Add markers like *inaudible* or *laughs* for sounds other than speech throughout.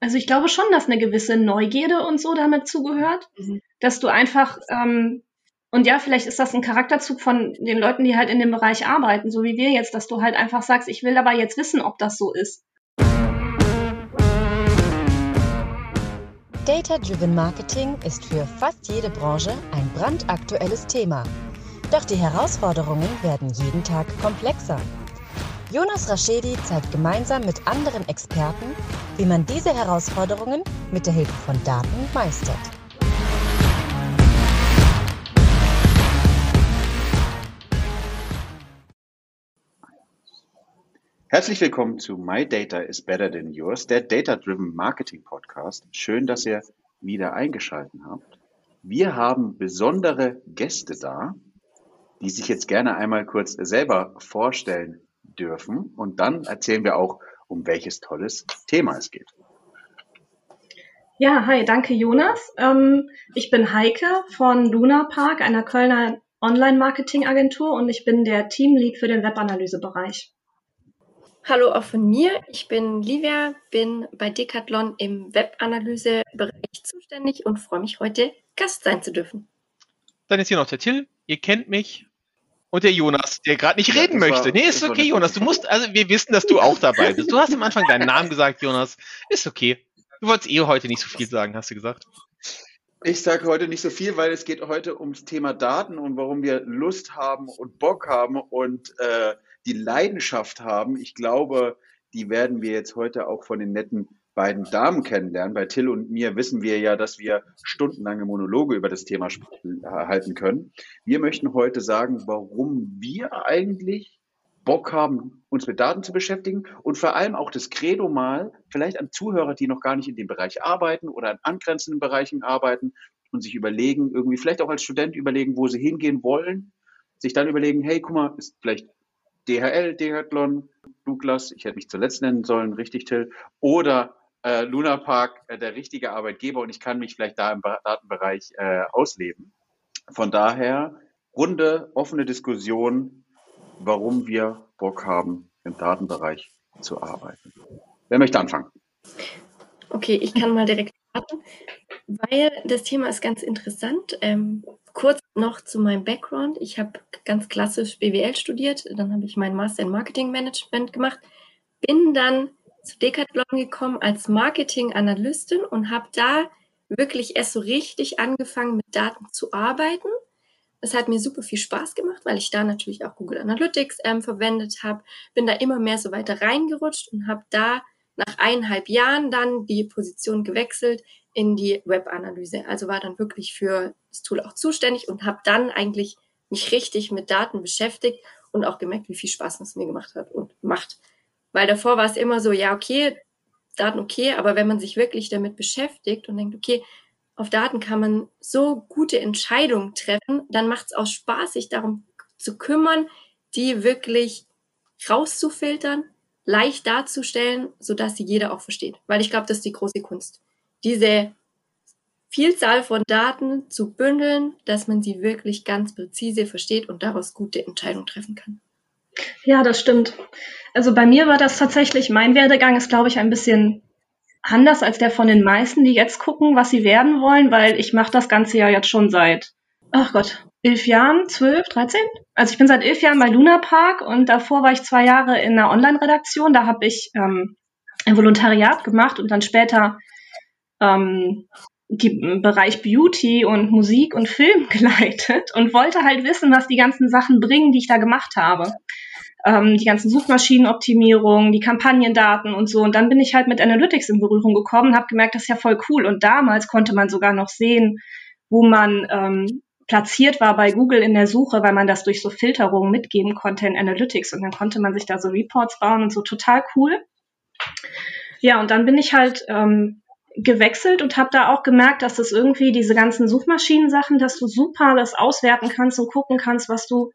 Also ich glaube schon, dass eine gewisse Neugierde und so damit zugehört, mhm. dass du einfach ähm, und ja, vielleicht ist das ein Charakterzug von den Leuten, die halt in dem Bereich arbeiten, so wie wir jetzt, dass du halt einfach sagst, ich will aber jetzt wissen, ob das so ist. Data-Driven Marketing ist für fast jede Branche ein brandaktuelles Thema. Doch die Herausforderungen werden jeden Tag komplexer. Jonas Raschedi zeigt gemeinsam mit anderen Experten, wie man diese Herausforderungen mit der Hilfe von Daten meistert. Herzlich willkommen zu My Data is Better Than Yours, der Data Driven Marketing Podcast. Schön, dass ihr wieder eingeschaltet habt. Wir haben besondere Gäste da, die sich jetzt gerne einmal kurz selber vorstellen dürfen. Und dann erzählen wir auch, um welches tolles Thema es geht. Ja, hi, danke Jonas. Ähm, ich bin Heike von Luna Park, einer Kölner Online-Marketing-Agentur und ich bin der Teamlead für den Webanalyse-Bereich. Hallo auch von mir. Ich bin Livia, bin bei Decathlon im Webanalyse-Bereich zuständig und freue mich heute Gast sein zu dürfen. Dann ist hier noch der Till. Ihr kennt mich. Und der Jonas, der gerade nicht reden möchte. War, nee, ist okay, Jonas. Du musst, also wir wissen, dass du auch dabei bist. Du hast am Anfang deinen Namen gesagt, Jonas. Ist okay. Du wolltest eh heute nicht so viel sagen, hast du gesagt. Ich sage heute nicht so viel, weil es geht heute ums Thema Daten und warum wir Lust haben und Bock haben und äh, die Leidenschaft haben. Ich glaube, die werden wir jetzt heute auch von den netten beiden Damen kennenlernen. Bei Till und mir wissen wir ja, dass wir stundenlange Monologe über das Thema halten können. Wir möchten heute sagen, warum wir eigentlich Bock haben, uns mit Daten zu beschäftigen und vor allem auch das Credo mal vielleicht an Zuhörer, die noch gar nicht in dem Bereich arbeiten oder in angrenzenden Bereichen arbeiten und sich überlegen, irgendwie vielleicht auch als Student überlegen, wo sie hingehen wollen, sich dann überlegen, hey, guck mal, ist vielleicht DHL, Decathlon, Douglas, ich hätte mich zuletzt nennen sollen, richtig Till, oder äh, Luna Park äh, der richtige Arbeitgeber und ich kann mich vielleicht da im Datenbereich äh, ausleben. Von daher runde, offene Diskussion, warum wir Bock haben, im Datenbereich zu arbeiten. Wer möchte anfangen? Okay, ich kann mal direkt starten, weil das Thema ist ganz interessant. Ähm, kurz noch zu meinem Background. Ich habe ganz klassisch BWL studiert, dann habe ich meinen Master in Marketing Management gemacht, bin dann zu Decathlon gekommen als Marketing-Analystin und habe da wirklich erst so richtig angefangen, mit Daten zu arbeiten. Es hat mir super viel Spaß gemacht, weil ich da natürlich auch Google Analytics ähm, verwendet habe. Bin da immer mehr so weiter reingerutscht und habe da nach eineinhalb Jahren dann die Position gewechselt in die Webanalyse. Also war dann wirklich für das Tool auch zuständig und habe dann eigentlich mich richtig mit Daten beschäftigt und auch gemerkt, wie viel Spaß es mir gemacht hat und macht. Weil davor war es immer so, ja, okay, Daten okay, aber wenn man sich wirklich damit beschäftigt und denkt, okay, auf Daten kann man so gute Entscheidungen treffen, dann macht es auch Spaß, sich darum zu kümmern, die wirklich rauszufiltern, leicht darzustellen, sodass sie jeder auch versteht. Weil ich glaube, das ist die große Kunst. Diese Vielzahl von Daten zu bündeln, dass man sie wirklich ganz präzise versteht und daraus gute Entscheidungen treffen kann. Ja, das stimmt. Also bei mir war das tatsächlich, mein Werdegang ist, glaube ich, ein bisschen anders als der von den meisten, die jetzt gucken, was sie werden wollen, weil ich mache das Ganze ja jetzt schon seit, ach Gott, elf Jahren, zwölf, dreizehn. Also ich bin seit elf Jahren bei Luna Park und davor war ich zwei Jahre in einer Online-Redaktion. Da habe ich ähm, ein Volontariat gemacht und dann später ähm, die Bereich Beauty und Musik und Film *laughs* geleitet und wollte halt wissen, was die ganzen Sachen bringen, die ich da gemacht habe. Ähm, die ganzen Suchmaschinenoptimierungen, die Kampagnendaten und so. Und dann bin ich halt mit Analytics in Berührung gekommen und habe gemerkt, das ist ja voll cool. Und damals konnte man sogar noch sehen, wo man ähm, platziert war bei Google in der Suche, weil man das durch so Filterungen mitgeben konnte in Analytics und dann konnte man sich da so Reports bauen und so total cool. Ja, und dann bin ich halt ähm, gewechselt und habe da auch gemerkt, dass das irgendwie diese ganzen Suchmaschinen-Sachen, dass du super das auswerten kannst und gucken kannst, was du,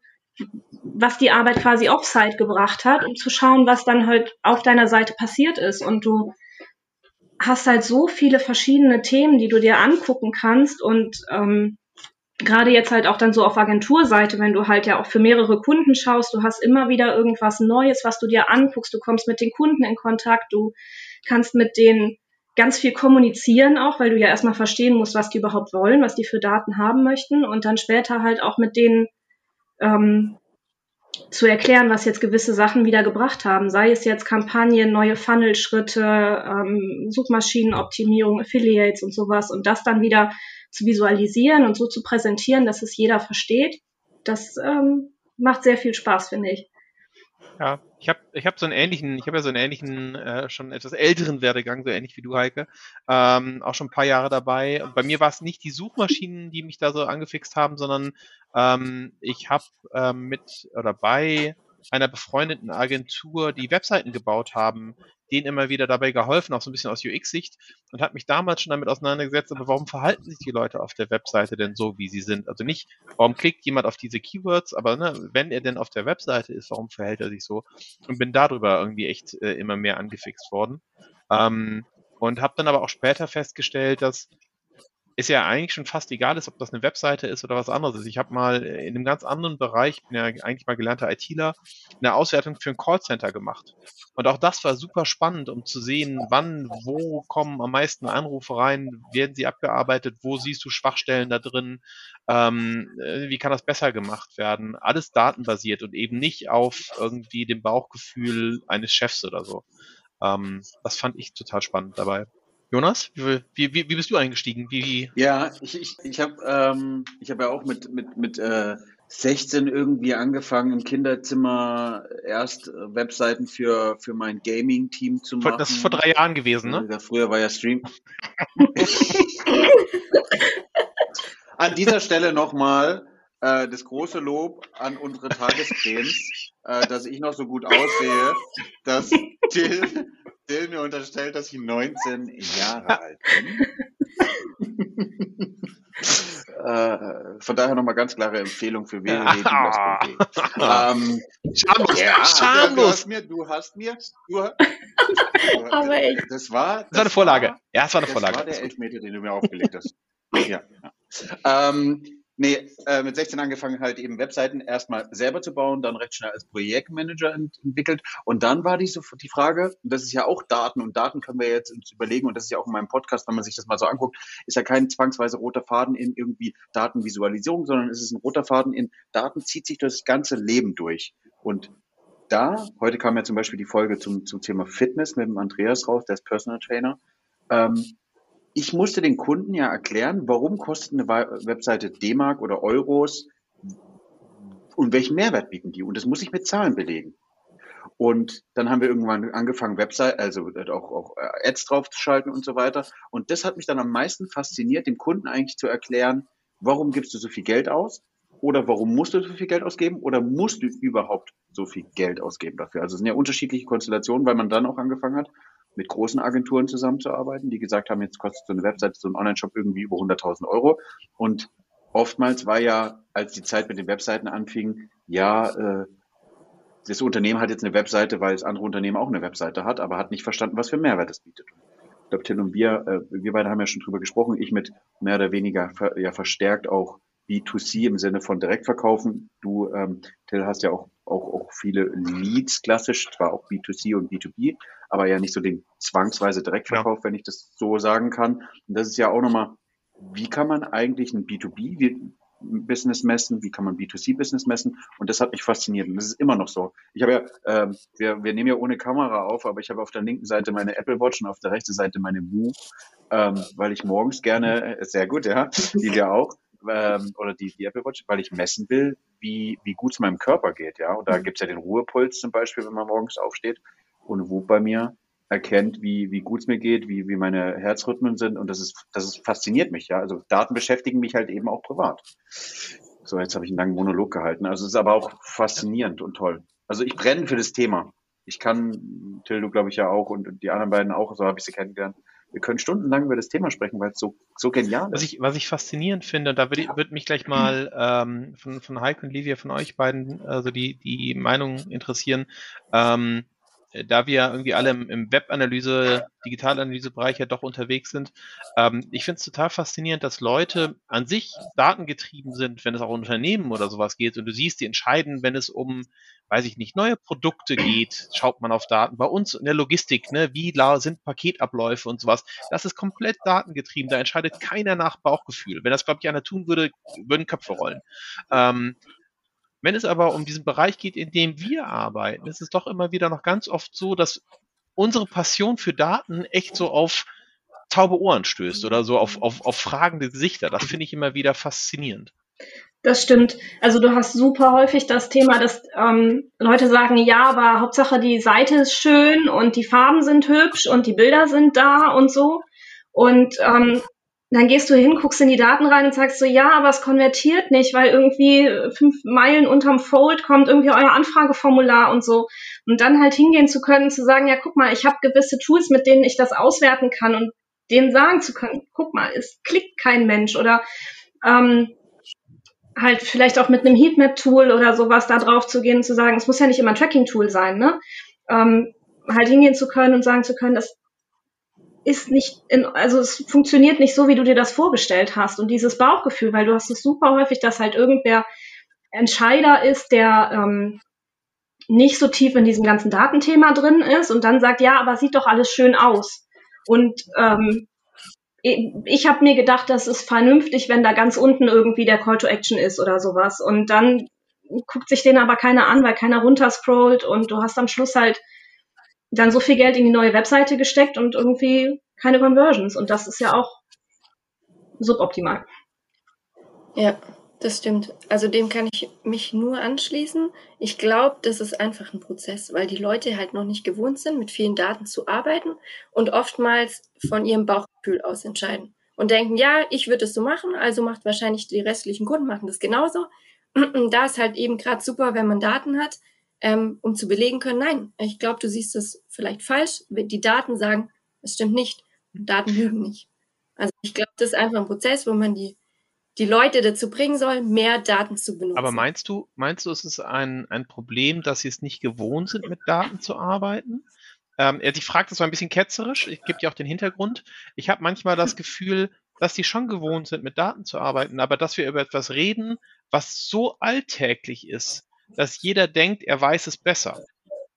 was die Arbeit quasi offsite gebracht hat, um zu schauen, was dann halt auf deiner Seite passiert ist. Und du hast halt so viele verschiedene Themen, die du dir angucken kannst. Und ähm, gerade jetzt halt auch dann so auf Agenturseite, wenn du halt ja auch für mehrere Kunden schaust, du hast immer wieder irgendwas Neues, was du dir anguckst, du kommst mit den Kunden in Kontakt, du kannst mit denen ganz viel kommunizieren auch, weil du ja erstmal verstehen musst, was die überhaupt wollen, was die für Daten haben möchten. Und dann später halt auch mit denen ähm, zu erklären, was jetzt gewisse Sachen wieder gebracht haben, sei es jetzt Kampagnen, neue Funnel-Schritte, ähm, Suchmaschinenoptimierung, Affiliates und sowas. Und das dann wieder zu visualisieren und so zu präsentieren, dass es jeder versteht, das ähm, macht sehr viel Spaß, finde ich. Ja, ich habe ich hab so einen ähnlichen, ich habe ja so einen ähnlichen, äh, schon etwas älteren Werdegang, so ähnlich wie du, Heike. Ähm, auch schon ein paar Jahre dabei. Und bei mir war es nicht die Suchmaschinen, die mich da so angefixt haben, sondern ähm, ich habe ähm, mit oder bei einer befreundeten Agentur, die Webseiten gebaut haben, denen immer wieder dabei geholfen, auch so ein bisschen aus UX-Sicht und hat mich damals schon damit auseinandergesetzt, aber warum verhalten sich die Leute auf der Webseite denn so, wie sie sind? Also nicht, warum klickt jemand auf diese Keywords, aber ne, wenn er denn auf der Webseite ist, warum verhält er sich so? Und bin darüber irgendwie echt äh, immer mehr angefixt worden. Ähm, und habe dann aber auch später festgestellt, dass ist ja eigentlich schon fast egal ist, ob das eine Webseite ist oder was anderes ist. Ich habe mal in einem ganz anderen Bereich, bin ja eigentlich mal gelernter ITler, eine Auswertung für ein Callcenter gemacht. Und auch das war super spannend, um zu sehen, wann, wo kommen am meisten Anrufe rein, werden sie abgearbeitet, wo siehst du Schwachstellen da drin, ähm, äh, wie kann das besser gemacht werden. Alles datenbasiert und eben nicht auf irgendwie dem Bauchgefühl eines Chefs oder so. Ähm, das fand ich total spannend dabei. Jonas, wie, wie, wie bist du eingestiegen? Wie, ja, ich, ich, ich habe ähm, hab ja auch mit, mit, mit äh, 16 irgendwie angefangen, im Kinderzimmer erst äh, Webseiten für, für mein Gaming-Team zu machen. Das ist vor drei Jahren gewesen, ne? Ja, früher war ja Stream. *laughs* an dieser Stelle nochmal äh, das große Lob an unsere Tagescremes, äh, dass ich noch so gut aussehe, dass Till Dill mir unterstellt, dass ich 19 Jahre *laughs* alt bin. äh, von daher nochmal ganz klare Empfehlung für *laughs* www.douglas.de. ähm, schamlos, ja, schamlos. Du hast mir, du hast mir, du, du, Aber echt. Das war, das, das war eine Vorlage. War, ja, es war eine das Vorlage. Das war der Elfmeter, den du mir aufgelegt hast. ja. ja. Ähm, Nee, äh, mit 16 angefangen halt eben Webseiten erstmal selber zu bauen, dann recht schnell als Projektmanager ent entwickelt. Und dann war die, so, die Frage, und das ist ja auch Daten und Daten können wir jetzt uns überlegen und das ist ja auch in meinem Podcast, wenn man sich das mal so anguckt, ist ja kein zwangsweise roter Faden in irgendwie Datenvisualisierung, sondern es ist ein roter Faden in Daten zieht sich durch das ganze Leben durch. Und da, heute kam ja zum Beispiel die Folge zum, zum Thema Fitness mit dem Andreas raus, der ist Personal Trainer, ähm, ich musste den Kunden ja erklären, warum kostet eine Webseite D-Mark oder Euros und welchen Mehrwert bieten die. Und das muss ich mit Zahlen belegen. Und dann haben wir irgendwann angefangen, Website, also auch, auch äh, Ads draufzuschalten und so weiter. Und das hat mich dann am meisten fasziniert, dem Kunden eigentlich zu erklären, warum gibst du so viel Geld aus? Oder warum musst du so viel Geld ausgeben? Oder musst du überhaupt so viel Geld ausgeben dafür? Also es sind ja unterschiedliche Konstellationen, weil man dann auch angefangen hat, mit großen Agenturen zusammenzuarbeiten, die gesagt haben, jetzt kostet so eine Webseite, so ein Online-Shop irgendwie über 100.000 Euro. Und oftmals war ja, als die Zeit mit den Webseiten anfing, ja, äh, das Unternehmen hat jetzt eine Webseite, weil das andere Unternehmen auch eine Webseite hat, aber hat nicht verstanden, was für Mehrwert es bietet. Ich glaube, Till und wir, äh, wir beide haben ja schon drüber gesprochen, ich mit mehr oder weniger ver, ja verstärkt auch B2C im Sinne von Direktverkaufen. Du, ähm, Till, hast ja auch, auch, auch viele Leads klassisch, zwar auch B2C und B2B, aber ja nicht so den zwangsweise Direktverkauf, ja. wenn ich das so sagen kann. Und das ist ja auch nochmal, wie kann man eigentlich ein B2B Business messen, wie kann man B2C Business messen und das hat mich fasziniert und das ist immer noch so. Ich habe ja, äh, wir, wir nehmen ja ohne Kamera auf, aber ich habe auf der linken Seite meine Apple Watch und auf der rechten Seite meine Woo, ähm, weil ich morgens gerne, äh, sehr gut, ja, die wir auch, ähm, oder die, die Apple Watch, weil ich messen will, wie, wie gut es meinem Körper geht, ja. Und da gibt's ja den Ruhepuls zum Beispiel, wenn man morgens aufsteht und Whoop bei mir erkennt, wie, wie gut es mir geht, wie, wie meine Herzrhythmen sind und das ist, das ist, fasziniert mich, ja. Also Daten beschäftigen mich halt eben auch privat. So, jetzt habe ich einen langen Monolog gehalten. Also es ist aber auch faszinierend und toll. Also ich brenne für das Thema. Ich kann, Till, du glaube ich ja auch und die anderen beiden auch, so habe ich sie kennengelernt. Wir können stundenlang über das Thema sprechen, weil es so, so genial ist. Was ich, was ich faszinierend finde, da würde würd mich gleich mal ähm, von, von Heike und Livia, von euch beiden, also die, die Meinung interessieren. Ähm, da wir irgendwie alle im, im Webanalyse, Digitalanalysebereich ja doch unterwegs sind, ähm, ich finde es total faszinierend, dass Leute an sich datengetrieben sind, wenn es auch um Unternehmen oder sowas geht. Und du siehst, die entscheiden, wenn es um, weiß ich nicht, neue Produkte geht, schaut man auf Daten. Bei uns in der Logistik, ne, wie sind Paketabläufe und sowas, das ist komplett datengetrieben. Da entscheidet keiner nach Bauchgefühl. Wenn das, glaube ich, einer tun würde, würden Köpfe rollen. Ähm, wenn es aber um diesen Bereich geht, in dem wir arbeiten, ist es doch immer wieder noch ganz oft so, dass unsere Passion für Daten echt so auf taube Ohren stößt oder so auf, auf, auf fragende Gesichter. Das finde ich immer wieder faszinierend. Das stimmt. Also du hast super häufig das Thema, dass ähm, Leute sagen, ja, aber Hauptsache die Seite ist schön und die Farben sind hübsch und die Bilder sind da und so. Und ähm, dann gehst du hin, guckst in die Daten rein und sagst so, ja, aber es konvertiert nicht, weil irgendwie fünf Meilen unterm Fold kommt irgendwie euer Anfrageformular und so. Und dann halt hingehen zu können, zu sagen, ja, guck mal, ich habe gewisse Tools, mit denen ich das auswerten kann und denen sagen zu können, guck mal, es klickt kein Mensch oder ähm, halt vielleicht auch mit einem Heatmap-Tool oder sowas da drauf zu gehen und zu sagen, es muss ja nicht immer ein Tracking-Tool sein, ne? Ähm, halt hingehen zu können und sagen zu können, das ist nicht, in, also es funktioniert nicht so, wie du dir das vorgestellt hast. Und dieses Bauchgefühl, weil du hast es super häufig, dass halt irgendwer Entscheider ist, der ähm, nicht so tief in diesem ganzen Datenthema drin ist und dann sagt, ja, aber sieht doch alles schön aus. Und ähm, ich habe mir gedacht, das ist vernünftig, wenn da ganz unten irgendwie der Call to Action ist oder sowas. Und dann guckt sich den aber keiner an, weil keiner runterscrollt und du hast am Schluss halt dann so viel Geld in die neue Webseite gesteckt und irgendwie keine Conversions. Und das ist ja auch suboptimal. Ja, das stimmt. Also dem kann ich mich nur anschließen. Ich glaube, das ist einfach ein Prozess, weil die Leute halt noch nicht gewohnt sind, mit vielen Daten zu arbeiten und oftmals von ihrem Bauchgefühl aus entscheiden und denken, ja, ich würde es so machen, also macht wahrscheinlich die restlichen Kunden machen das genauso. *clears throat* da ist halt eben gerade super, wenn man Daten hat, ähm, um zu belegen können, nein, ich glaube, du siehst das vielleicht falsch. Die Daten sagen, es stimmt nicht. Daten lügen nicht. Also ich glaube, das ist einfach ein Prozess, wo man die, die Leute dazu bringen soll, mehr Daten zu benutzen. Aber meinst du, meinst du, ist es ein, ein Problem, dass sie es nicht gewohnt sind, mit Daten zu arbeiten? Ähm, ich frage das mal ein bisschen ketzerisch, ich gebe dir auch den Hintergrund. Ich habe manchmal das Gefühl, dass die schon gewohnt sind, mit Daten zu arbeiten, aber dass wir über etwas reden, was so alltäglich ist, dass jeder denkt, er weiß es besser.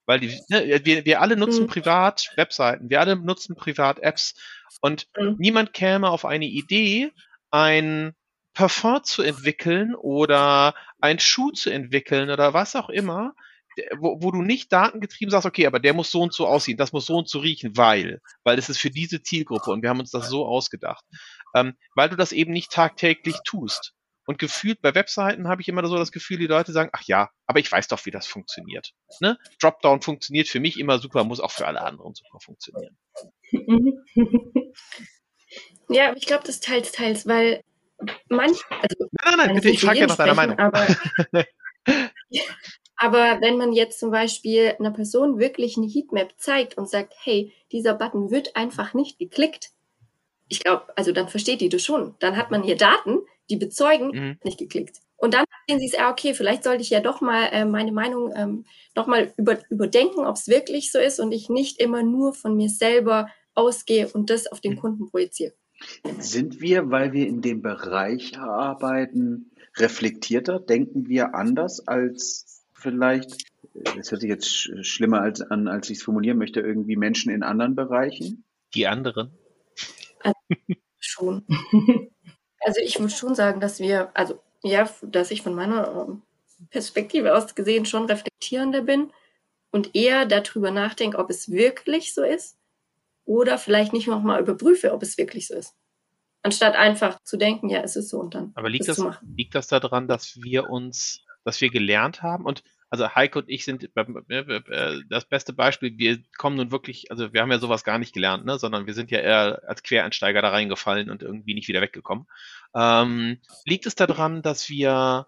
Weil die, ne, wir, wir alle nutzen mhm. privat Webseiten, wir alle nutzen privat Apps und mhm. niemand käme auf eine Idee, ein Parfum zu entwickeln oder ein Schuh zu entwickeln oder was auch immer, wo, wo du nicht datengetrieben sagst, okay, aber der muss so und so aussehen, das muss so und so riechen, weil, weil es ist für diese Zielgruppe und wir haben uns das so ausgedacht. Ähm, weil du das eben nicht tagtäglich tust. Und gefühlt bei Webseiten habe ich immer so das Gefühl, die Leute sagen, ach ja, aber ich weiß doch, wie das funktioniert. Ne? Dropdown funktioniert für mich immer super, muss auch für alle anderen super funktionieren. *laughs* Ja, ich glaube, das teils, teils, weil manch, also, nein, nein, nein, bitte, ich frage ja nach deiner Meinung. Aber, *laughs* aber wenn man jetzt zum Beispiel einer Person wirklich eine Heatmap zeigt und sagt, hey, dieser Button wird einfach nicht geklickt, ich glaube, also dann versteht die das schon. Dann hat man hier Daten, die bezeugen, mhm. nicht geklickt. Und dann sehen sie es, ah, okay, vielleicht sollte ich ja doch mal äh, meine Meinung ähm, noch mal über, überdenken, ob es wirklich so ist und ich nicht immer nur von mir selber ausgehe und das auf den mhm. Kunden projiziere. Sind wir, weil wir in dem Bereich arbeiten, reflektierter? Denken wir anders als vielleicht, das hört sich jetzt schlimmer als, an, als ich es formulieren möchte, irgendwie Menschen in anderen Bereichen? Die anderen? Also, schon. *laughs* Also ich würde schon sagen, dass wir, also ja, dass ich von meiner ähm, Perspektive aus gesehen schon reflektierender bin und eher darüber nachdenke, ob es wirklich so ist oder vielleicht nicht nochmal überprüfe, ob es wirklich so ist. Anstatt einfach zu denken, ja, es ist so und dann. Aber liegt das, liegt das daran, dass wir uns, dass wir gelernt haben und also Heike und ich sind äh, äh, das beste Beispiel. Wir kommen nun wirklich, also wir haben ja sowas gar nicht gelernt, ne, sondern wir sind ja eher als Quereinsteiger da reingefallen und irgendwie nicht wieder weggekommen. Ähm, liegt es daran, dass wir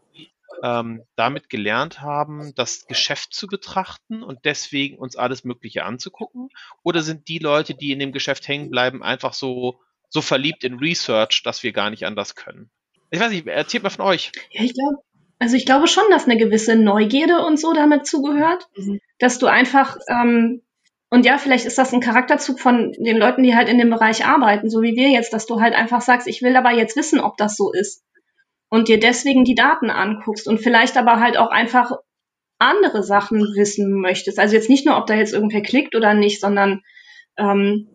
ähm, damit gelernt haben, das Geschäft zu betrachten und deswegen uns alles Mögliche anzugucken? Oder sind die Leute, die in dem Geschäft hängen bleiben, einfach so, so verliebt in Research, dass wir gar nicht anders können? Ich weiß nicht, erzählt mal von euch. Ja, ich glaube, also ich glaube schon, dass eine gewisse Neugierde und so damit zugehört, mhm. dass du einfach ähm, Und ja, vielleicht ist das ein Charakterzug von den Leuten, die halt in dem Bereich arbeiten, so wie wir jetzt, dass du halt einfach sagst, ich will aber jetzt wissen, ob das so ist. Und dir deswegen die Daten anguckst und vielleicht aber halt auch einfach andere Sachen wissen möchtest. Also jetzt nicht nur, ob da jetzt irgendwer klickt oder nicht, sondern ähm,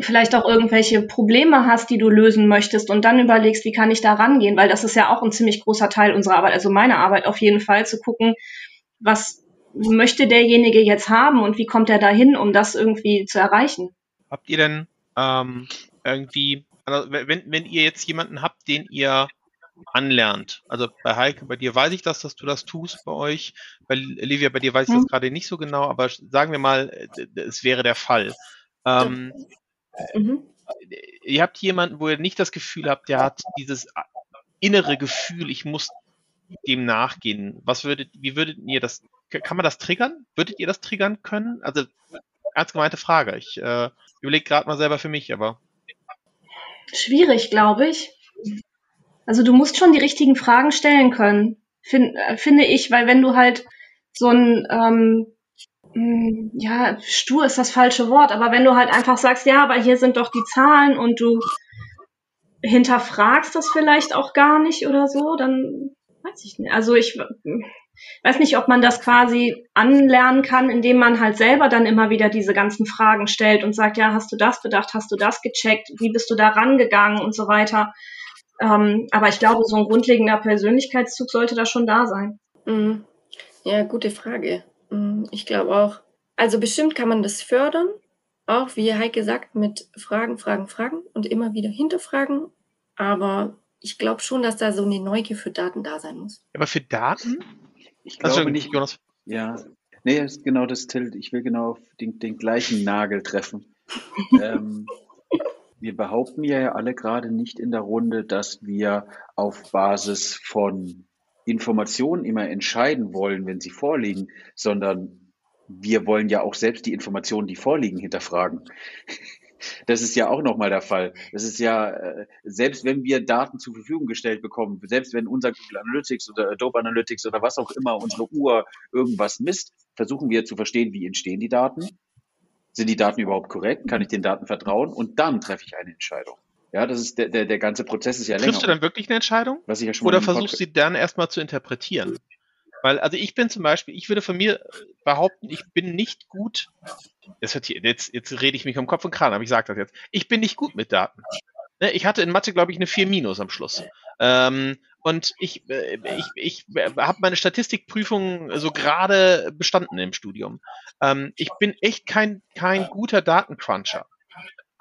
vielleicht auch irgendwelche Probleme hast, die du lösen möchtest und dann überlegst, wie kann ich da rangehen, weil das ist ja auch ein ziemlich großer Teil unserer Arbeit, also meine Arbeit auf jeden Fall, zu gucken, was möchte derjenige jetzt haben und wie kommt er dahin, um das irgendwie zu erreichen. Habt ihr denn ähm, irgendwie, also wenn, wenn ihr jetzt jemanden habt, den ihr anlernt. Also bei Heike, bei dir weiß ich das, dass du das tust bei euch. Bei Livia, bei dir weiß ich das mhm. gerade nicht so genau, aber sagen wir mal, es wäre der Fall. Ähm, mhm. Ihr habt jemanden, wo ihr nicht das Gefühl habt, der hat dieses innere Gefühl, ich muss dem nachgehen. Was würdet, wie würdet ihr das, kann man das triggern? Würdet ihr das triggern können? Also, ernst gemeinte Frage. Ich äh, überlege gerade mal selber für mich, aber. Schwierig, glaube ich. Also du musst schon die richtigen Fragen stellen können, find, äh, finde ich, weil wenn du halt so ein, ähm, hm, ja, stur ist das falsche Wort, aber wenn du halt einfach sagst, ja, aber hier sind doch die Zahlen und du hinterfragst das vielleicht auch gar nicht oder so, dann weiß ich nicht. Also ich weiß nicht, ob man das quasi anlernen kann, indem man halt selber dann immer wieder diese ganzen Fragen stellt und sagt, ja, hast du das bedacht, hast du das gecheckt, wie bist du da rangegangen und so weiter. Ähm, aber ich glaube, so ein grundlegender Persönlichkeitszug sollte da schon da sein. Mhm. Ja, gute Frage. Mhm. Ich glaube auch. Also bestimmt kann man das fördern, auch wie Heike sagt, mit Fragen, Fragen, Fragen und immer wieder hinterfragen. Aber ich glaube schon, dass da so eine Neugier für Daten da sein muss. Aber für Daten? Ich glaube also, nicht, Jonas. Ja, nee, ist genau das Tilt. Ich will genau den, den gleichen Nagel treffen. *laughs* ähm, wir behaupten ja alle gerade nicht in der Runde, dass wir auf Basis von Informationen immer entscheiden wollen, wenn sie vorliegen, sondern wir wollen ja auch selbst die Informationen, die vorliegen, hinterfragen. *laughs* Das ist ja auch nochmal der Fall. Das ist ja, äh, selbst wenn wir Daten zur Verfügung gestellt bekommen, selbst wenn unser Google Analytics oder Adobe Analytics oder was auch immer unsere Uhr irgendwas misst, versuchen wir zu verstehen, wie entstehen die Daten sind die Daten überhaupt korrekt? Kann ich den Daten vertrauen? Und dann treffe ich eine Entscheidung. Ja, das ist der, der, der ganze Prozess ist ja länger. Triffst du dann wirklich eine Entscheidung? Was ich ja schon Oder versuchst du sie dann erstmal zu interpretieren? Weil, also ich bin zum Beispiel, ich würde von mir behaupten, ich bin nicht gut, jetzt, jetzt, jetzt rede ich mich um Kopf und Kran, aber ich sage das jetzt, ich bin nicht gut mit Daten. Ne, ich hatte in Mathe, glaube ich, eine 4 minus am Schluss. Ähm, und ich, äh, ich, ich habe meine Statistikprüfung so gerade bestanden im Studium. Ähm, ich bin echt kein, kein guter Datencruncher.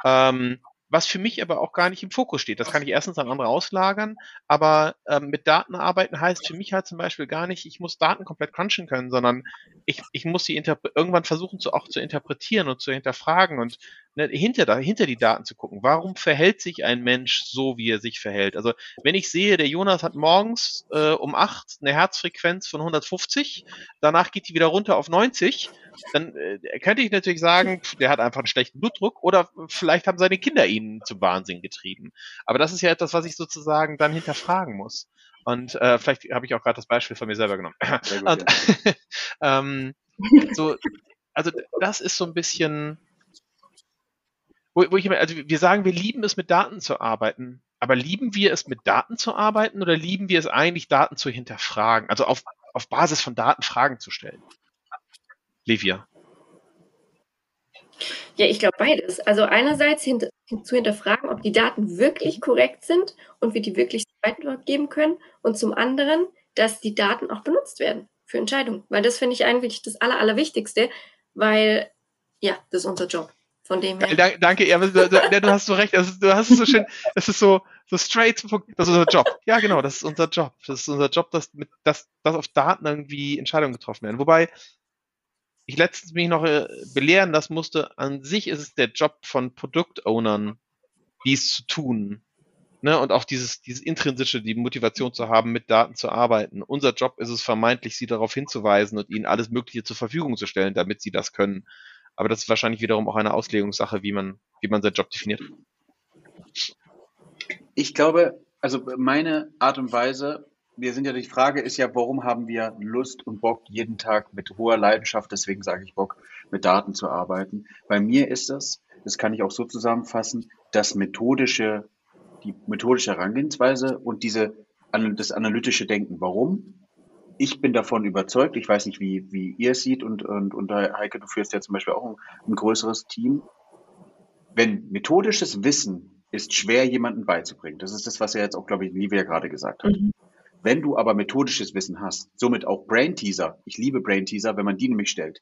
Ähm, was für mich aber auch gar nicht im Fokus steht. Das kann ich erstens an andere auslagern, aber ähm, mit Daten arbeiten heißt für mich halt zum Beispiel gar nicht, ich muss Daten komplett crunchen können, sondern ich, ich muss sie irgendwann versuchen zu, auch zu interpretieren und zu hinterfragen und ne, hinter, da, hinter die Daten zu gucken. Warum verhält sich ein Mensch so, wie er sich verhält? Also wenn ich sehe, der Jonas hat morgens äh, um acht eine Herzfrequenz von 150, danach geht die wieder runter auf 90, dann äh, könnte ich natürlich sagen, der hat einfach einen schlechten Blutdruck oder vielleicht haben seine Kinder ihn zum Wahnsinn getrieben. Aber das ist ja etwas, was ich sozusagen dann hinterfragen muss. Und äh, vielleicht habe ich auch gerade das Beispiel von mir selber genommen. Gut, Und, ja. *laughs* ähm, so, also das ist so ein bisschen, wo, wo ich immer, also wir sagen, wir lieben es mit Daten zu arbeiten. Aber lieben wir es mit Daten zu arbeiten oder lieben wir es eigentlich, Daten zu hinterfragen? Also auf, auf Basis von Daten Fragen zu stellen? Livia? Ja, ich glaube beides. Also einerseits hint zu hinterfragen, ob die Daten wirklich korrekt sind und wir die wirklich weitergeben können. Und zum anderen, dass die Daten auch benutzt werden für Entscheidungen. Weil das finde ich eigentlich das Aller, Allerwichtigste, weil ja, das ist unser Job. Von dem her. Danke, danke ja, du hast so recht. Also, du hast es so schön, das ist so, so straight. Das ist unser Job. Ja, genau, das ist unser Job. Das ist unser Job, dass, mit, dass, dass auf Daten irgendwie Entscheidungen getroffen werden. Wobei, ich letztens mich noch äh, belehren das musste, an sich ist es der Job von Produktownern, dies zu tun. Ne? Und auch dieses, dieses intrinsische, die Motivation zu haben, mit Daten zu arbeiten. Unser Job ist es vermeintlich, sie darauf hinzuweisen und ihnen alles Mögliche zur Verfügung zu stellen, damit sie das können. Aber das ist wahrscheinlich wiederum auch eine Auslegungssache, wie man, wie man seinen Job definiert. Ich glaube, also meine Art und Weise wir sind ja, die Frage ist ja, warum haben wir Lust und Bock, jeden Tag mit hoher Leidenschaft, deswegen sage ich Bock, mit Daten zu arbeiten. Bei mir ist das, das kann ich auch so zusammenfassen, das methodische, die methodische Herangehensweise und diese, das analytische Denken. Warum? Ich bin davon überzeugt, ich weiß nicht, wie, wie ihr es seht und, und, und Heike, du führst ja zum Beispiel auch ein, ein größeres Team. Wenn methodisches Wissen ist schwer, jemandem beizubringen. Das ist das, was er jetzt auch, glaube ich, Livia gerade gesagt hat. Mhm. Wenn du aber methodisches Wissen hast, somit auch Brain Teaser, ich liebe Brain Teaser, wenn man die nämlich stellt,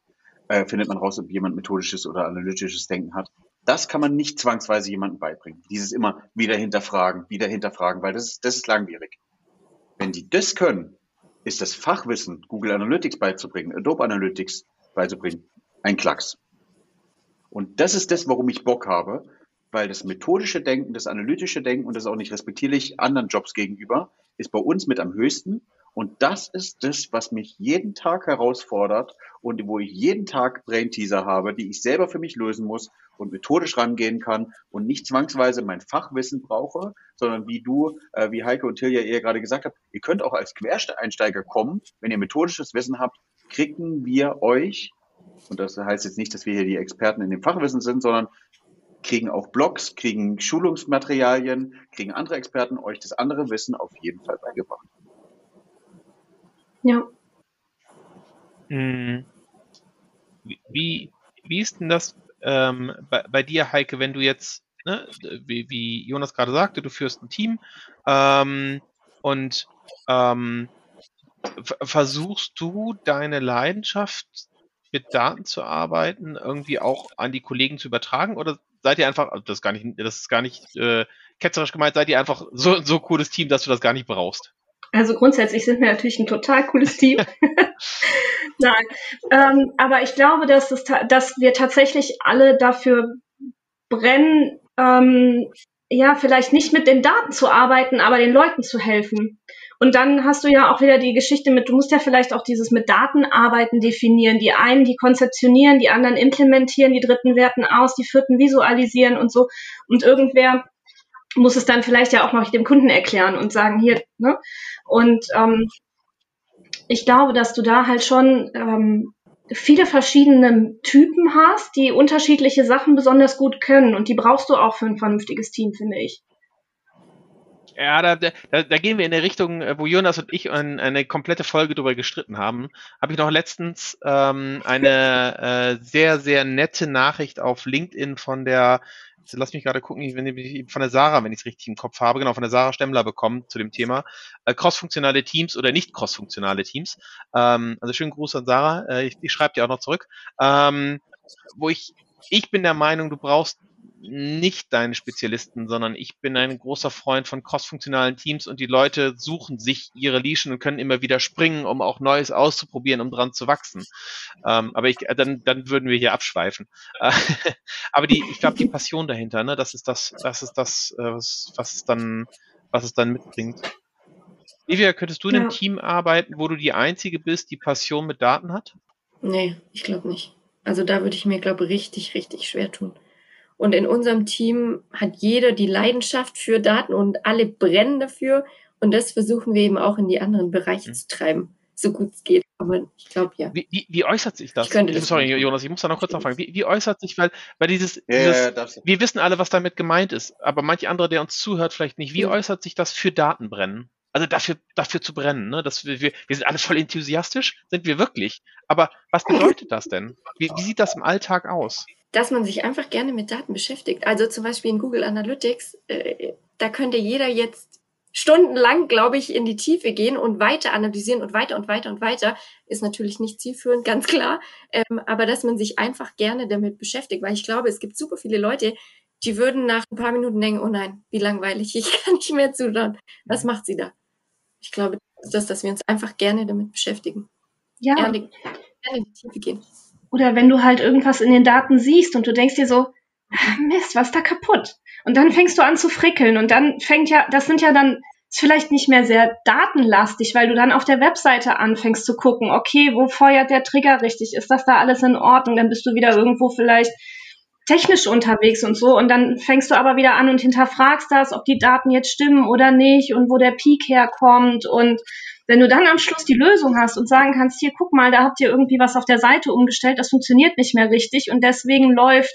äh, findet man raus, ob jemand methodisches oder analytisches Denken hat. Das kann man nicht zwangsweise jemandem beibringen. Dieses immer wieder hinterfragen, wieder hinterfragen, weil das ist, das ist langwierig. Wenn die das können, ist das Fachwissen, Google Analytics beizubringen, Adobe Analytics beizubringen, ein Klacks. Und das ist das, warum ich Bock habe, weil das methodische Denken, das analytische Denken und das auch nicht respektierlich anderen Jobs gegenüber, ist bei uns mit am höchsten. Und das ist das, was mich jeden Tag herausfordert und wo ich jeden Tag Brain-Teaser habe, die ich selber für mich lösen muss und methodisch rangehen kann und nicht zwangsweise mein Fachwissen brauche, sondern wie du, äh, wie Heike und Tilja eher gerade gesagt habt, ihr könnt auch als Quereinsteiger kommen, wenn ihr methodisches Wissen habt, kriegen wir euch, und das heißt jetzt nicht, dass wir hier die Experten in dem Fachwissen sind, sondern kriegen auch Blogs, kriegen Schulungsmaterialien, kriegen andere Experten euch das andere Wissen auf jeden Fall beigebracht. Ja. Hm. Wie, wie ist denn das ähm, bei, bei, dir, Heike, wenn du jetzt, ne, wie, wie, Jonas gerade sagte, du führst ein Team ähm, und ähm, versuchst du deine Leidenschaft mit Daten zu arbeiten, irgendwie auch an die Kollegen zu übertragen oder seid ihr einfach, das ist gar nicht, das ist gar nicht äh, ketzerisch gemeint, seid ihr einfach so so cooles Team, dass du das gar nicht brauchst? Also grundsätzlich sind wir natürlich ein total cooles Team. *laughs* *laughs* Nein, ähm, aber ich glaube, dass, es dass wir tatsächlich alle dafür brennen, ähm, ja, vielleicht nicht mit den Daten zu arbeiten, aber den Leuten zu helfen. Und dann hast du ja auch wieder die Geschichte mit, du musst ja vielleicht auch dieses mit Datenarbeiten definieren. Die einen, die konzeptionieren, die anderen implementieren, die dritten werten aus, die vierten visualisieren und so. Und irgendwer muss es dann vielleicht ja auch noch dem Kunden erklären und sagen, hier, ne? Und ähm, ich glaube, dass du da halt schon ähm, viele verschiedene Typen hast, die unterschiedliche Sachen besonders gut können. Und die brauchst du auch für ein vernünftiges Team, finde ich. Ja, da, da, da gehen wir in der Richtung, äh, wo Jonas und ich ein, eine komplette Folge drüber gestritten haben. Habe ich noch letztens ähm, eine äh, sehr, sehr nette Nachricht auf LinkedIn von der lass mich gerade gucken, wenn ich von der Sarah, wenn ich es richtig im Kopf habe, genau, von der Sarah Stemmler bekommen zu dem Thema äh, crossfunktionale Teams oder nicht crossfunktionale Teams. Ähm, also schönen Gruß an Sarah, äh, ich, ich schreibe dir auch noch zurück. Ähm, wo ich, ich bin der Meinung, du brauchst nicht deine Spezialisten, sondern ich bin ein großer Freund von crossfunktionalen Teams und die Leute suchen sich ihre Nischen und können immer wieder springen, um auch Neues auszuprobieren, um dran zu wachsen. Ähm, aber ich, dann, dann würden wir hier abschweifen. *laughs* aber die, ich glaube, die Passion dahinter, ne, das ist das, das ist das, äh, was, was es dann, was es dann mitbringt. Livia, könntest du in einem Team arbeiten, wo du die Einzige bist, die Passion mit Daten hat? Nee, ich glaube nicht. Also da würde ich mir, glaube ich, richtig, richtig schwer tun. Und in unserem Team hat jeder die Leidenschaft für Daten und alle brennen dafür. Und das versuchen wir eben auch in die anderen Bereiche mhm. zu treiben, so gut es geht. Aber ich glaube ja. Wie, wie, wie, äußert sich das? Das Sorry, Jonas, ich muss da noch kurz nachfragen. Wie, wie äußert sich, weil, weil dieses, ja, dieses ja, wir wissen alle, was damit gemeint ist, aber manche andere, der uns zuhört, vielleicht nicht. Wie ja. äußert sich das für Datenbrennen? Also dafür, dafür zu brennen, ne? Dass wir, wir, wir sind alle voll enthusiastisch, sind wir wirklich. Aber was bedeutet das denn? Wie, wie sieht das im Alltag aus? Dass man sich einfach gerne mit Daten beschäftigt. Also zum Beispiel in Google Analytics, äh, da könnte jeder jetzt stundenlang, glaube ich, in die Tiefe gehen und weiter analysieren und weiter und weiter und weiter. Ist natürlich nicht zielführend, *laughs* ganz klar. Ähm, aber dass man sich einfach gerne damit beschäftigt, weil ich glaube, es gibt super viele Leute, die würden nach ein paar Minuten denken, oh nein, wie langweilig, *laughs* ich kann nicht mehr zuschauen. Was macht sie da? Ich glaube, das ist das, dass wir uns einfach gerne damit beschäftigen. Ja. Gerne, gerne in die Tiefe gehen. Oder wenn du halt irgendwas in den Daten siehst und du denkst dir so, ah, Mist, was ist da kaputt? Und dann fängst du an zu frickeln und dann fängt ja, das sind ja dann ist vielleicht nicht mehr sehr datenlastig, weil du dann auf der Webseite anfängst zu gucken, okay, wo feuert der Trigger richtig? Ist das da alles in Ordnung? Dann bist du wieder irgendwo vielleicht technisch unterwegs und so. Und dann fängst du aber wieder an und hinterfragst das, ob die Daten jetzt stimmen oder nicht und wo der Peak herkommt. Und wenn du dann am Schluss die Lösung hast und sagen kannst, hier, guck mal, da habt ihr irgendwie was auf der Seite umgestellt, das funktioniert nicht mehr richtig und deswegen läuft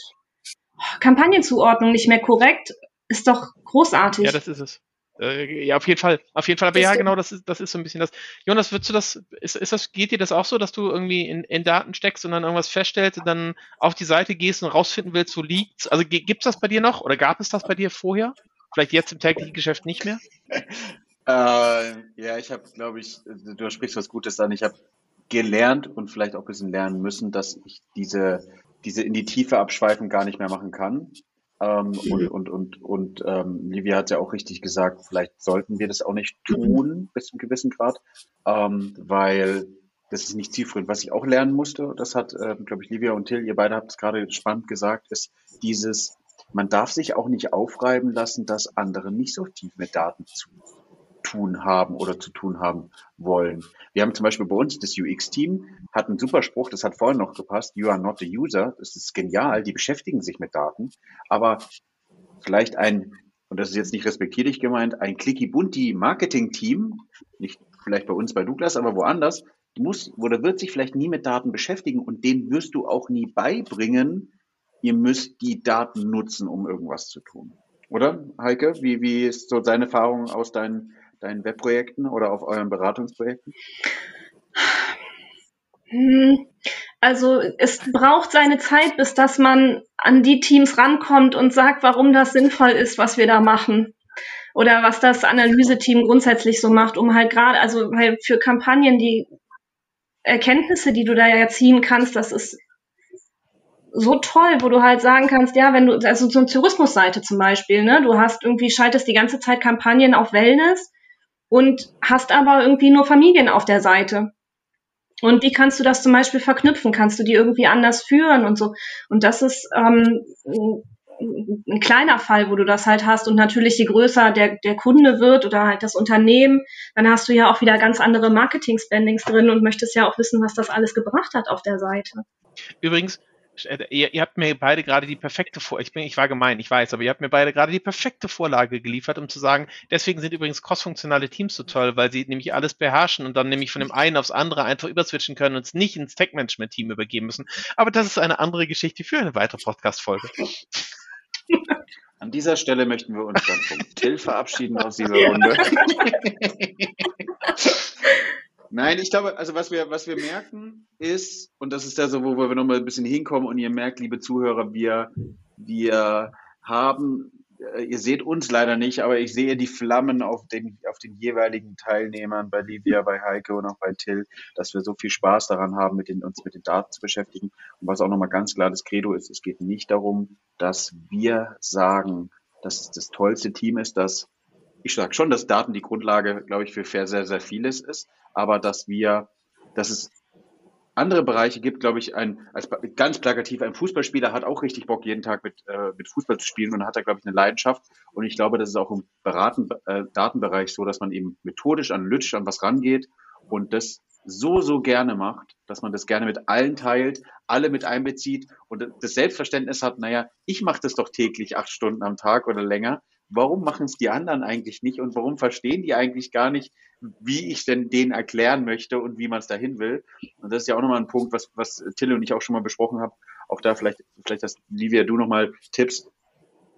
Kampagnenzuordnung nicht mehr korrekt, ist doch großartig. Ja, das ist es. Äh, ja, auf jeden Fall. Auf jeden Fall. Aber das ja, genau, das ist, das ist so ein bisschen das. Jonas, würdest du das, ist, ist das, geht dir das auch so, dass du irgendwie in, in Daten steckst und dann irgendwas feststellst und dann auf die Seite gehst und rausfinden willst, wo liegt's? Also gibt's das bei dir noch oder gab es das bei dir vorher? Vielleicht jetzt im täglichen Geschäft nicht mehr? *laughs* Äh, ja, ich habe, glaube ich, du sprichst was Gutes an. Ich habe gelernt und vielleicht auch ein bisschen lernen müssen, dass ich diese, diese in die Tiefe abschweifen gar nicht mehr machen kann. Ähm, mhm. Und, und, und, und ähm, Livia hat ja auch richtig gesagt, vielleicht sollten wir das auch nicht tun bis zu einem gewissen Grad, ähm, weil das ist nicht zielführend. Was ich auch lernen musste, das hat, äh, glaube ich, Livia und Till, ihr beide habt es gerade spannend gesagt, ist dieses, man darf sich auch nicht aufreiben lassen, dass andere nicht so tief mit Daten zu tun haben oder zu tun haben wollen. Wir haben zum Beispiel bei uns das UX-Team, hat einen super Spruch, das hat vorhin noch gepasst, you are not the user, das ist genial, die beschäftigen sich mit Daten, aber vielleicht ein, und das ist jetzt nicht respektierlich gemeint, ein Clicky-Bunti-Marketing-Team, nicht vielleicht bei uns bei Douglas, aber woanders, muss oder wird sich vielleicht nie mit Daten beschäftigen und denen wirst du auch nie beibringen, ihr müsst die Daten nutzen, um irgendwas zu tun. Oder, Heike? Wie, wie ist so deine Erfahrung aus deinen deinen Webprojekten oder auf euren Beratungsprojekten? Hm, also es braucht seine Zeit, bis dass man an die Teams rankommt und sagt, warum das sinnvoll ist, was wir da machen. Oder was das Analyseteam grundsätzlich so macht, um halt gerade, also weil für Kampagnen die Erkenntnisse, die du da ja ziehen kannst, das ist so toll, wo du halt sagen kannst, ja, wenn du, also so eine Tourismusseite zum Beispiel, ne, du hast irgendwie, schaltest die ganze Zeit Kampagnen auf Wellness und hast aber irgendwie nur Familien auf der Seite. Und wie kannst du das zum Beispiel verknüpfen? Kannst du die irgendwie anders führen und so? Und das ist ähm, ein kleiner Fall, wo du das halt hast. Und natürlich, je größer der, der Kunde wird oder halt das Unternehmen, dann hast du ja auch wieder ganz andere Marketing-Spendings drin und möchtest ja auch wissen, was das alles gebracht hat auf der Seite. Übrigens, ihr, ihr, habt mir beide gerade die perfekte Vor ich bin ich war gemein, ich weiß, aber ihr habt mir beide gerade die perfekte Vorlage geliefert, um zu sagen, deswegen sind übrigens crossfunktionale Teams so toll, weil sie nämlich alles beherrschen und dann nämlich von dem einen aufs andere einfach überswitchen können und es nicht ins Tech-Management-Team übergeben müssen. Aber das ist eine andere Geschichte für eine weitere Podcast-Folge. *laughs* An dieser Stelle möchten wir uns dann vom Till verabschieden aus dieser Runde. *laughs* Nein, ich glaube, also was wir, was wir merken ist, und das ist da so, wo wir nochmal ein bisschen hinkommen und ihr merkt, liebe Zuhörer, wir, wir haben, äh, ihr seht uns leider nicht, aber ich sehe die Flammen auf den, auf den jeweiligen Teilnehmern, bei Livia, bei Heike und auch bei Till, dass wir so viel Spaß daran haben, mit den, uns mit den Daten zu beschäftigen. Und was auch nochmal ganz klar das Credo ist, es geht nicht darum, dass wir sagen, dass das tollste Team ist, das ich sage schon, dass Daten die Grundlage, glaube ich, für sehr, sehr vieles ist, aber dass wir, dass es andere Bereiche gibt, glaube ich, ein, als ganz plakativ, ein Fußballspieler hat auch richtig Bock, jeden Tag mit, äh, mit Fußball zu spielen und hat da, glaube ich, eine Leidenschaft. Und ich glaube, das ist auch im Beraten, äh, Datenbereich so, dass man eben methodisch, analytisch an was rangeht und das so, so gerne macht, dass man das gerne mit allen teilt, alle mit einbezieht und das Selbstverständnis hat, naja, ich mache das doch täglich acht Stunden am Tag oder länger warum machen es die anderen eigentlich nicht und warum verstehen die eigentlich gar nicht, wie ich denn denen erklären möchte und wie man es dahin will. Und das ist ja auch nochmal ein Punkt, was, was Tille und ich auch schon mal besprochen haben. Auch da vielleicht, vielleicht hast Livia, du nochmal Tipps.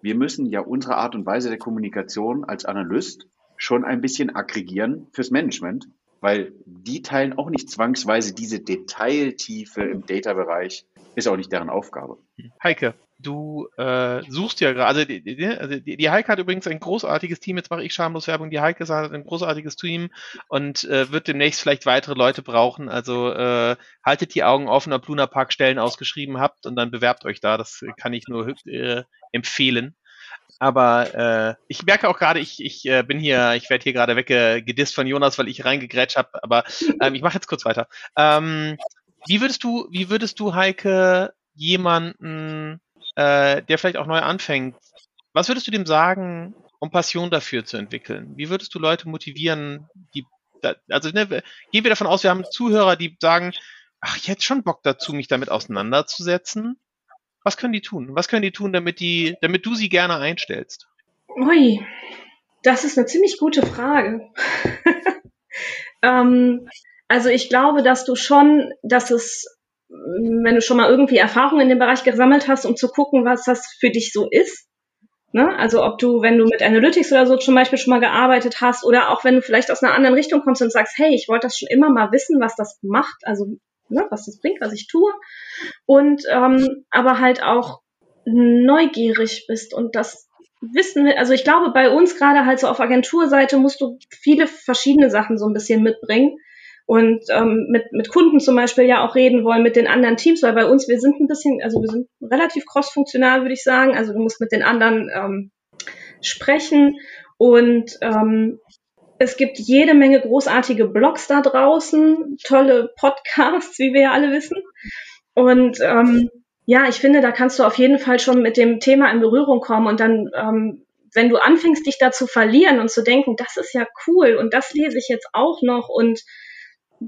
Wir müssen ja unsere Art und Weise der Kommunikation als Analyst schon ein bisschen aggregieren fürs Management, weil die teilen auch nicht zwangsweise diese Detailtiefe im Data-Bereich, ist auch nicht deren Aufgabe. Heike, du äh, suchst ja gerade, also, die, also die, die Heike hat übrigens ein großartiges Team, jetzt mache ich schamlos Werbung, die Heike hat ein großartiges Team und äh, wird demnächst vielleicht weitere Leute brauchen, also äh, haltet die Augen offen, ob Luna Park Stellen ausgeschrieben habt und dann bewerbt euch da, das kann ich nur äh, empfehlen. Aber äh, ich merke auch gerade, ich, ich äh, bin hier, ich werde hier gerade weggedisst von Jonas, weil ich reingegrätscht habe, aber ähm, ich mache jetzt kurz weiter. Ähm, wie würdest du, wie würdest du, Heike, jemanden äh, der vielleicht auch neu anfängt, was würdest du dem sagen, um Passion dafür zu entwickeln? Wie würdest du Leute motivieren, die, also ne, gehen wir davon aus, wir haben Zuhörer, die sagen, ach, ich hätte schon Bock dazu, mich damit auseinanderzusetzen. Was können die tun? Was können die tun, damit die, damit du sie gerne einstellst? Ui, das ist eine ziemlich gute Frage. *laughs* ähm, also ich glaube, dass du schon, dass es, wenn du schon mal irgendwie Erfahrung in dem Bereich gesammelt hast, um zu gucken, was das für dich so ist. Ne? Also ob du, wenn du mit Analytics oder so zum Beispiel schon mal gearbeitet hast oder auch wenn du vielleicht aus einer anderen Richtung kommst und sagst, hey, ich wollte das schon immer mal wissen, was das macht, also ne, was das bringt, was ich tue. Und ähm, aber halt auch neugierig bist und das wissen wir, also ich glaube, bei uns gerade halt so auf Agenturseite musst du viele verschiedene Sachen so ein bisschen mitbringen und ähm, mit, mit Kunden zum Beispiel ja auch reden wollen, mit den anderen Teams, weil bei uns, wir sind ein bisschen, also wir sind relativ cross-funktional, würde ich sagen. Also du musst mit den anderen ähm, sprechen und ähm, es gibt jede Menge großartige Blogs da draußen, tolle Podcasts, wie wir ja alle wissen. Und ähm, ja, ich finde, da kannst du auf jeden Fall schon mit dem Thema in Berührung kommen und dann, ähm, wenn du anfängst, dich da zu verlieren und zu denken, das ist ja cool und das lese ich jetzt auch noch und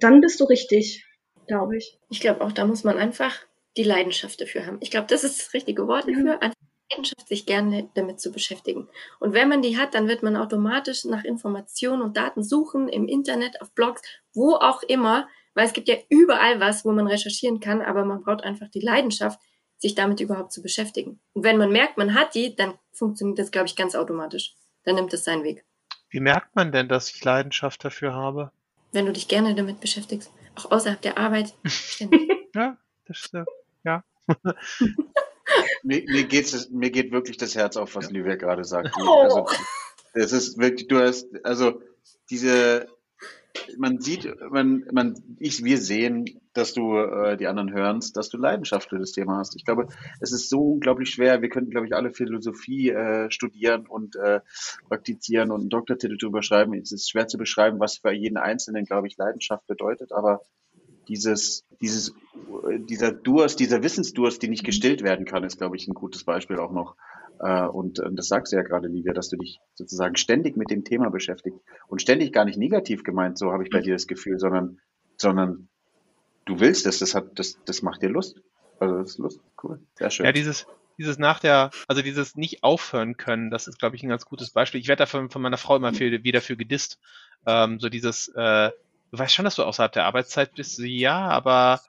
dann bist du richtig, glaube ich. Ich glaube auch, da muss man einfach die Leidenschaft dafür haben. Ich glaube, das ist das richtige Wort dafür. Mhm. Leidenschaft, sich gerne damit zu beschäftigen. Und wenn man die hat, dann wird man automatisch nach Informationen und Daten suchen, im Internet, auf Blogs, wo auch immer, weil es gibt ja überall was, wo man recherchieren kann, aber man braucht einfach die Leidenschaft, sich damit überhaupt zu beschäftigen. Und wenn man merkt, man hat die, dann funktioniert das, glaube ich, ganz automatisch. Dann nimmt es seinen Weg. Wie merkt man denn, dass ich Leidenschaft dafür habe? Wenn du dich gerne damit beschäftigst, auch außerhalb der Arbeit. *laughs* ja, das ist, ja. *laughs* mir, mir, geht's, mir geht wirklich das Herz auf, was Livia gerade sagt. Oh. Also, es ist wirklich, du hast, also diese, man sieht, man, man, ich, wir sehen, dass du äh, die anderen hörst, dass du Leidenschaft für das Thema hast. Ich glaube, es ist so unglaublich schwer. Wir könnten, glaube ich, alle Philosophie äh, studieren und äh, praktizieren und einen Doktortitel drüber schreiben. Es ist schwer zu beschreiben, was für jeden Einzelnen, glaube ich, Leidenschaft bedeutet, aber dieses, dieses, dieser Durst, dieser Wissensdurst, die nicht gestillt werden kann, ist, glaube ich, ein gutes Beispiel auch noch. Äh, und das sagst du ja gerade, Livia, dass du dich sozusagen ständig mit dem Thema beschäftigst. Und ständig gar nicht negativ gemeint, so habe ich bei dir das Gefühl, sondern, sondern du willst es, das hat, das, das macht dir Lust. Also das ist Lust, cool, sehr schön. Ja, dieses, dieses nach der, also dieses nicht aufhören können, das ist, glaube ich, ein ganz gutes Beispiel. Ich werde da von, von meiner Frau immer viel, wieder für gedisst. Ähm, so dieses, äh, du weißt schon, dass du außerhalb der Arbeitszeit bist. Ja, aber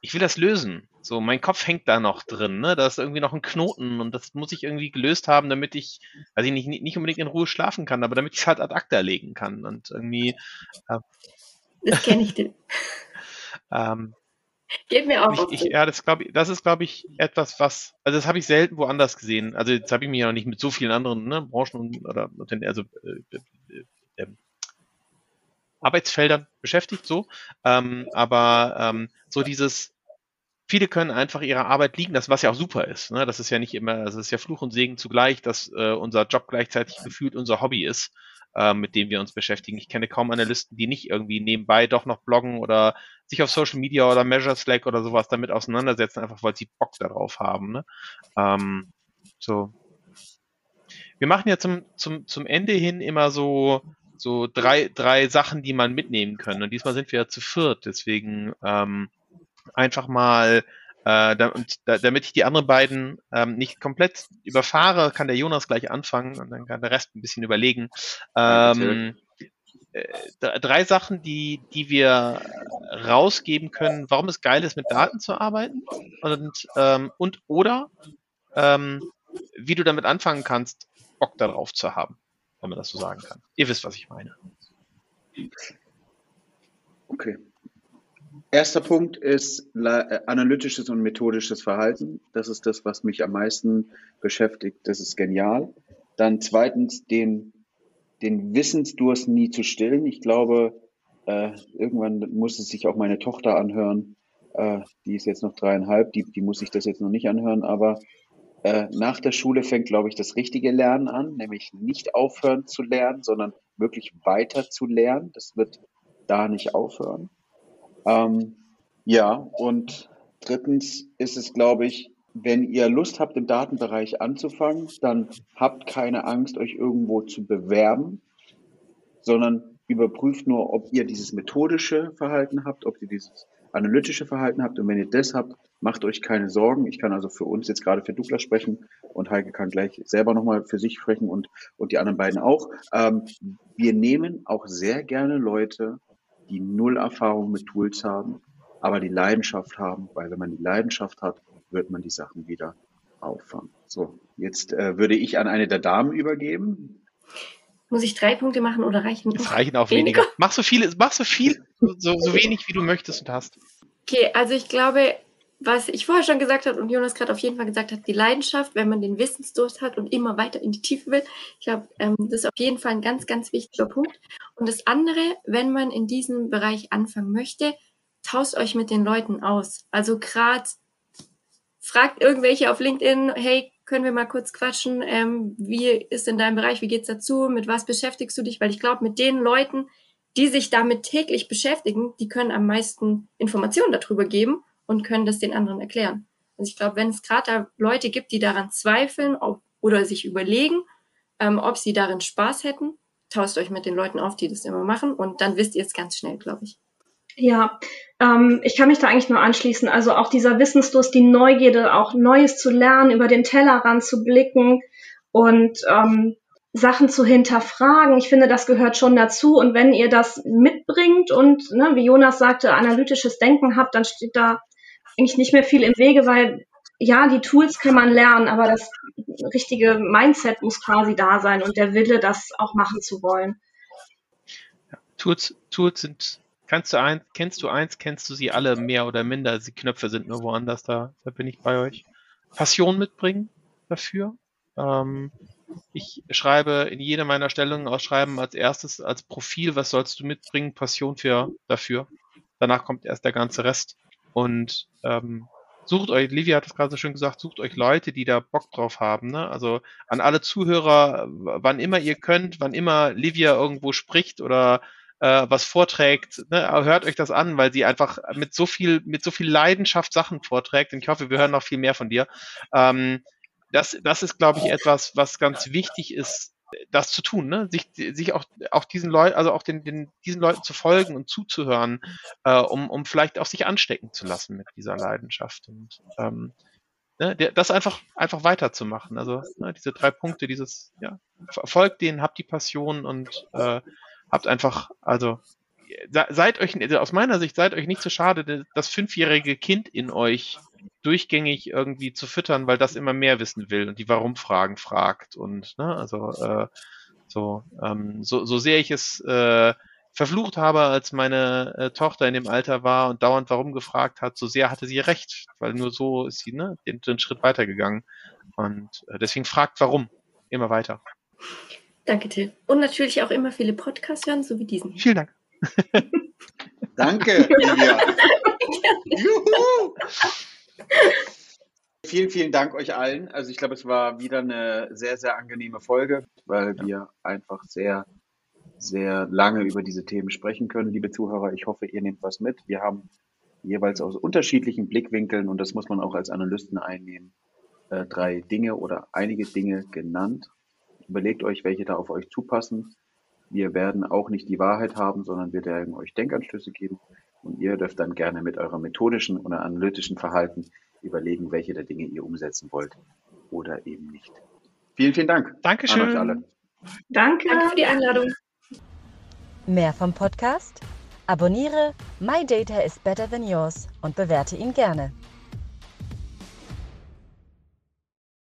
ich will das lösen. So, mein Kopf hängt da noch drin, ne? Da ist irgendwie noch ein Knoten und das muss ich irgendwie gelöst haben, damit ich, also ich nicht, nicht unbedingt in Ruhe schlafen kann, aber damit ich es halt ad acta legen kann und irgendwie. Äh, das kenne ich denn. *laughs* ähm, Geht mir auch. Ich, ich, ja, das, glaub, das ist, glaube ich, etwas, was, also das habe ich selten woanders gesehen. Also jetzt habe ich mich ja noch nicht mit so vielen anderen ne, Branchen und, oder also äh, äh, äh, Arbeitsfeldern beschäftigt, so. Ähm, aber ähm, so dieses, viele können einfach ihre Arbeit liegen lassen, was ja auch super ist. Ne? Das ist ja nicht immer, das ist ja Fluch und Segen zugleich, dass äh, unser Job gleichzeitig gefühlt unser Hobby ist, äh, mit dem wir uns beschäftigen. Ich kenne kaum Analysten, die nicht irgendwie nebenbei doch noch bloggen oder sich auf Social Media oder Measure Slack oder sowas damit auseinandersetzen, einfach weil sie Bock darauf haben. Ne? Ähm, so. Wir machen ja zum, zum, zum Ende hin immer so so drei, drei Sachen, die man mitnehmen können. Und diesmal sind wir ja zu viert, deswegen ähm, einfach mal, äh, da, und da, damit ich die anderen beiden ähm, nicht komplett überfahre, kann der Jonas gleich anfangen und dann kann der Rest ein bisschen überlegen. Ähm, äh, drei Sachen, die, die wir rausgeben können, warum es geil ist, mit Daten zu arbeiten und, ähm, und oder ähm, wie du damit anfangen kannst, Bock darauf zu haben wenn man das so sagen kann. Ihr wisst, was ich meine. Okay. Erster Punkt ist äh, analytisches und methodisches Verhalten. Das ist das, was mich am meisten beschäftigt. Das ist genial. Dann zweitens den, den Wissensdurst nie zu stillen. Ich glaube, äh, irgendwann muss es sich auch meine Tochter anhören. Äh, die ist jetzt noch dreieinhalb, die, die muss sich das jetzt noch nicht anhören, aber äh, nach der Schule fängt, glaube ich, das richtige Lernen an, nämlich nicht aufhören zu lernen, sondern wirklich weiter zu lernen. Das wird da nicht aufhören. Ähm, ja, und drittens ist es, glaube ich, wenn ihr Lust habt, im Datenbereich anzufangen, dann habt keine Angst, euch irgendwo zu bewerben, sondern überprüft nur, ob ihr dieses methodische Verhalten habt, ob ihr dieses analytische Verhalten habt. Und wenn ihr das habt, macht euch keine Sorgen. Ich kann also für uns jetzt gerade für Douglas sprechen und Heike kann gleich selber nochmal für sich sprechen und, und die anderen beiden auch. Ähm, wir nehmen auch sehr gerne Leute, die null Erfahrung mit Tools haben, aber die Leidenschaft haben, weil wenn man die Leidenschaft hat, wird man die Sachen wieder auffangen. So, jetzt äh, würde ich an eine der Damen übergeben. Muss ich drei Punkte machen oder reichen? Es reichen auch weniger. weniger. Mach so viel, mach so viel, *laughs* so, so wenig wie du möchtest und hast. Okay, also ich glaube, was ich vorher schon gesagt habe und Jonas gerade auf jeden Fall gesagt hat, die Leidenschaft, wenn man den Wissensdurst hat und immer weiter in die Tiefe will. Ich glaube, ähm, das ist auf jeden Fall ein ganz, ganz wichtiger Punkt. Und das andere, wenn man in diesem Bereich anfangen möchte, tauscht euch mit den Leuten aus. Also gerade fragt irgendwelche auf LinkedIn, hey, können wir mal kurz quatschen? Ähm, wie ist in deinem Bereich? Wie geht's dazu? Mit was beschäftigst du dich? Weil ich glaube, mit den Leuten, die sich damit täglich beschäftigen, die können am meisten Informationen darüber geben und können das den anderen erklären. Also ich glaube, wenn es gerade da Leute gibt, die daran zweifeln ob, oder sich überlegen, ähm, ob sie darin Spaß hätten, tauscht euch mit den Leuten auf, die das immer machen und dann wisst ihr es ganz schnell, glaube ich. Ja, ähm, ich kann mich da eigentlich nur anschließen. Also auch dieser Wissensdurst, die Neugierde, auch Neues zu lernen, über den Tellerrand zu blicken und ähm, Sachen zu hinterfragen. Ich finde, das gehört schon dazu. Und wenn ihr das mitbringt und, ne, wie Jonas sagte, analytisches Denken habt, dann steht da eigentlich nicht mehr viel im Wege, weil ja, die Tools kann man lernen, aber das richtige Mindset muss quasi da sein und der Wille, das auch machen zu wollen. Ja, Tools, Tools sind Kannst du eins, kennst du eins, kennst du sie alle mehr oder minder? Die Knöpfe sind nur woanders, da, da bin ich bei euch. Passion mitbringen dafür. Ähm, ich schreibe in jede meiner Stellungen ausschreiben als erstes als Profil, was sollst du mitbringen? Passion für dafür. Danach kommt erst der ganze Rest. Und ähm, sucht euch, Livia hat es gerade so schön gesagt, sucht euch Leute, die da Bock drauf haben. Ne? Also an alle Zuhörer, wann immer ihr könnt, wann immer Livia irgendwo spricht oder äh, was vorträgt, ne, hört euch das an, weil sie einfach mit so viel, mit so viel Leidenschaft Sachen vorträgt. Und ich hoffe, wir hören noch viel mehr von dir. Ähm, das, das ist, glaube ich, etwas, was ganz wichtig ist, das zu tun, ne? sich, sich auch, auch diesen Leuten, also auch den, den, diesen Leuten zu folgen und zuzuhören, äh, um, um vielleicht auch sich anstecken zu lassen mit dieser Leidenschaft. Und ähm, ne, das einfach, einfach weiterzumachen. Also ne, diese drei Punkte, dieses, ja, folgt denen, habt die Passion und äh, habt einfach, also seid euch, also aus meiner Sicht, seid euch nicht so schade, das fünfjährige Kind in euch durchgängig irgendwie zu füttern, weil das immer mehr wissen will und die Warum-Fragen fragt und ne, also äh, so, ähm, so, so sehr ich es äh, verflucht habe, als meine äh, Tochter in dem Alter war und dauernd warum gefragt hat, so sehr hatte sie recht, weil nur so ist sie ne, den, den Schritt weitergegangen. Und äh, deswegen fragt warum immer weiter. Danke, Till. Und natürlich auch immer viele Podcasts hören, so wie diesen. Vielen Dank. *laughs* Danke, *laughs* Julia. *laughs* Juhu. Vielen, vielen Dank euch allen. Also ich glaube, es war wieder eine sehr, sehr angenehme Folge, weil wir einfach sehr, sehr lange über diese Themen sprechen können. Liebe Zuhörer, ich hoffe, ihr nehmt was mit. Wir haben jeweils aus unterschiedlichen Blickwinkeln, und das muss man auch als Analysten einnehmen, äh, drei Dinge oder einige Dinge genannt. Überlegt euch, welche da auf euch zupassen. Wir werden auch nicht die Wahrheit haben, sondern wir werden euch Denkanstöße geben. Und ihr dürft dann gerne mit eurem methodischen oder analytischen Verhalten überlegen, welche der Dinge ihr umsetzen wollt oder eben nicht. Vielen, vielen Dank. Dankeschön. An euch alle. Danke. Danke für die Einladung. Mehr vom Podcast? Abonniere My Data is Better Than Yours und bewerte ihn gerne.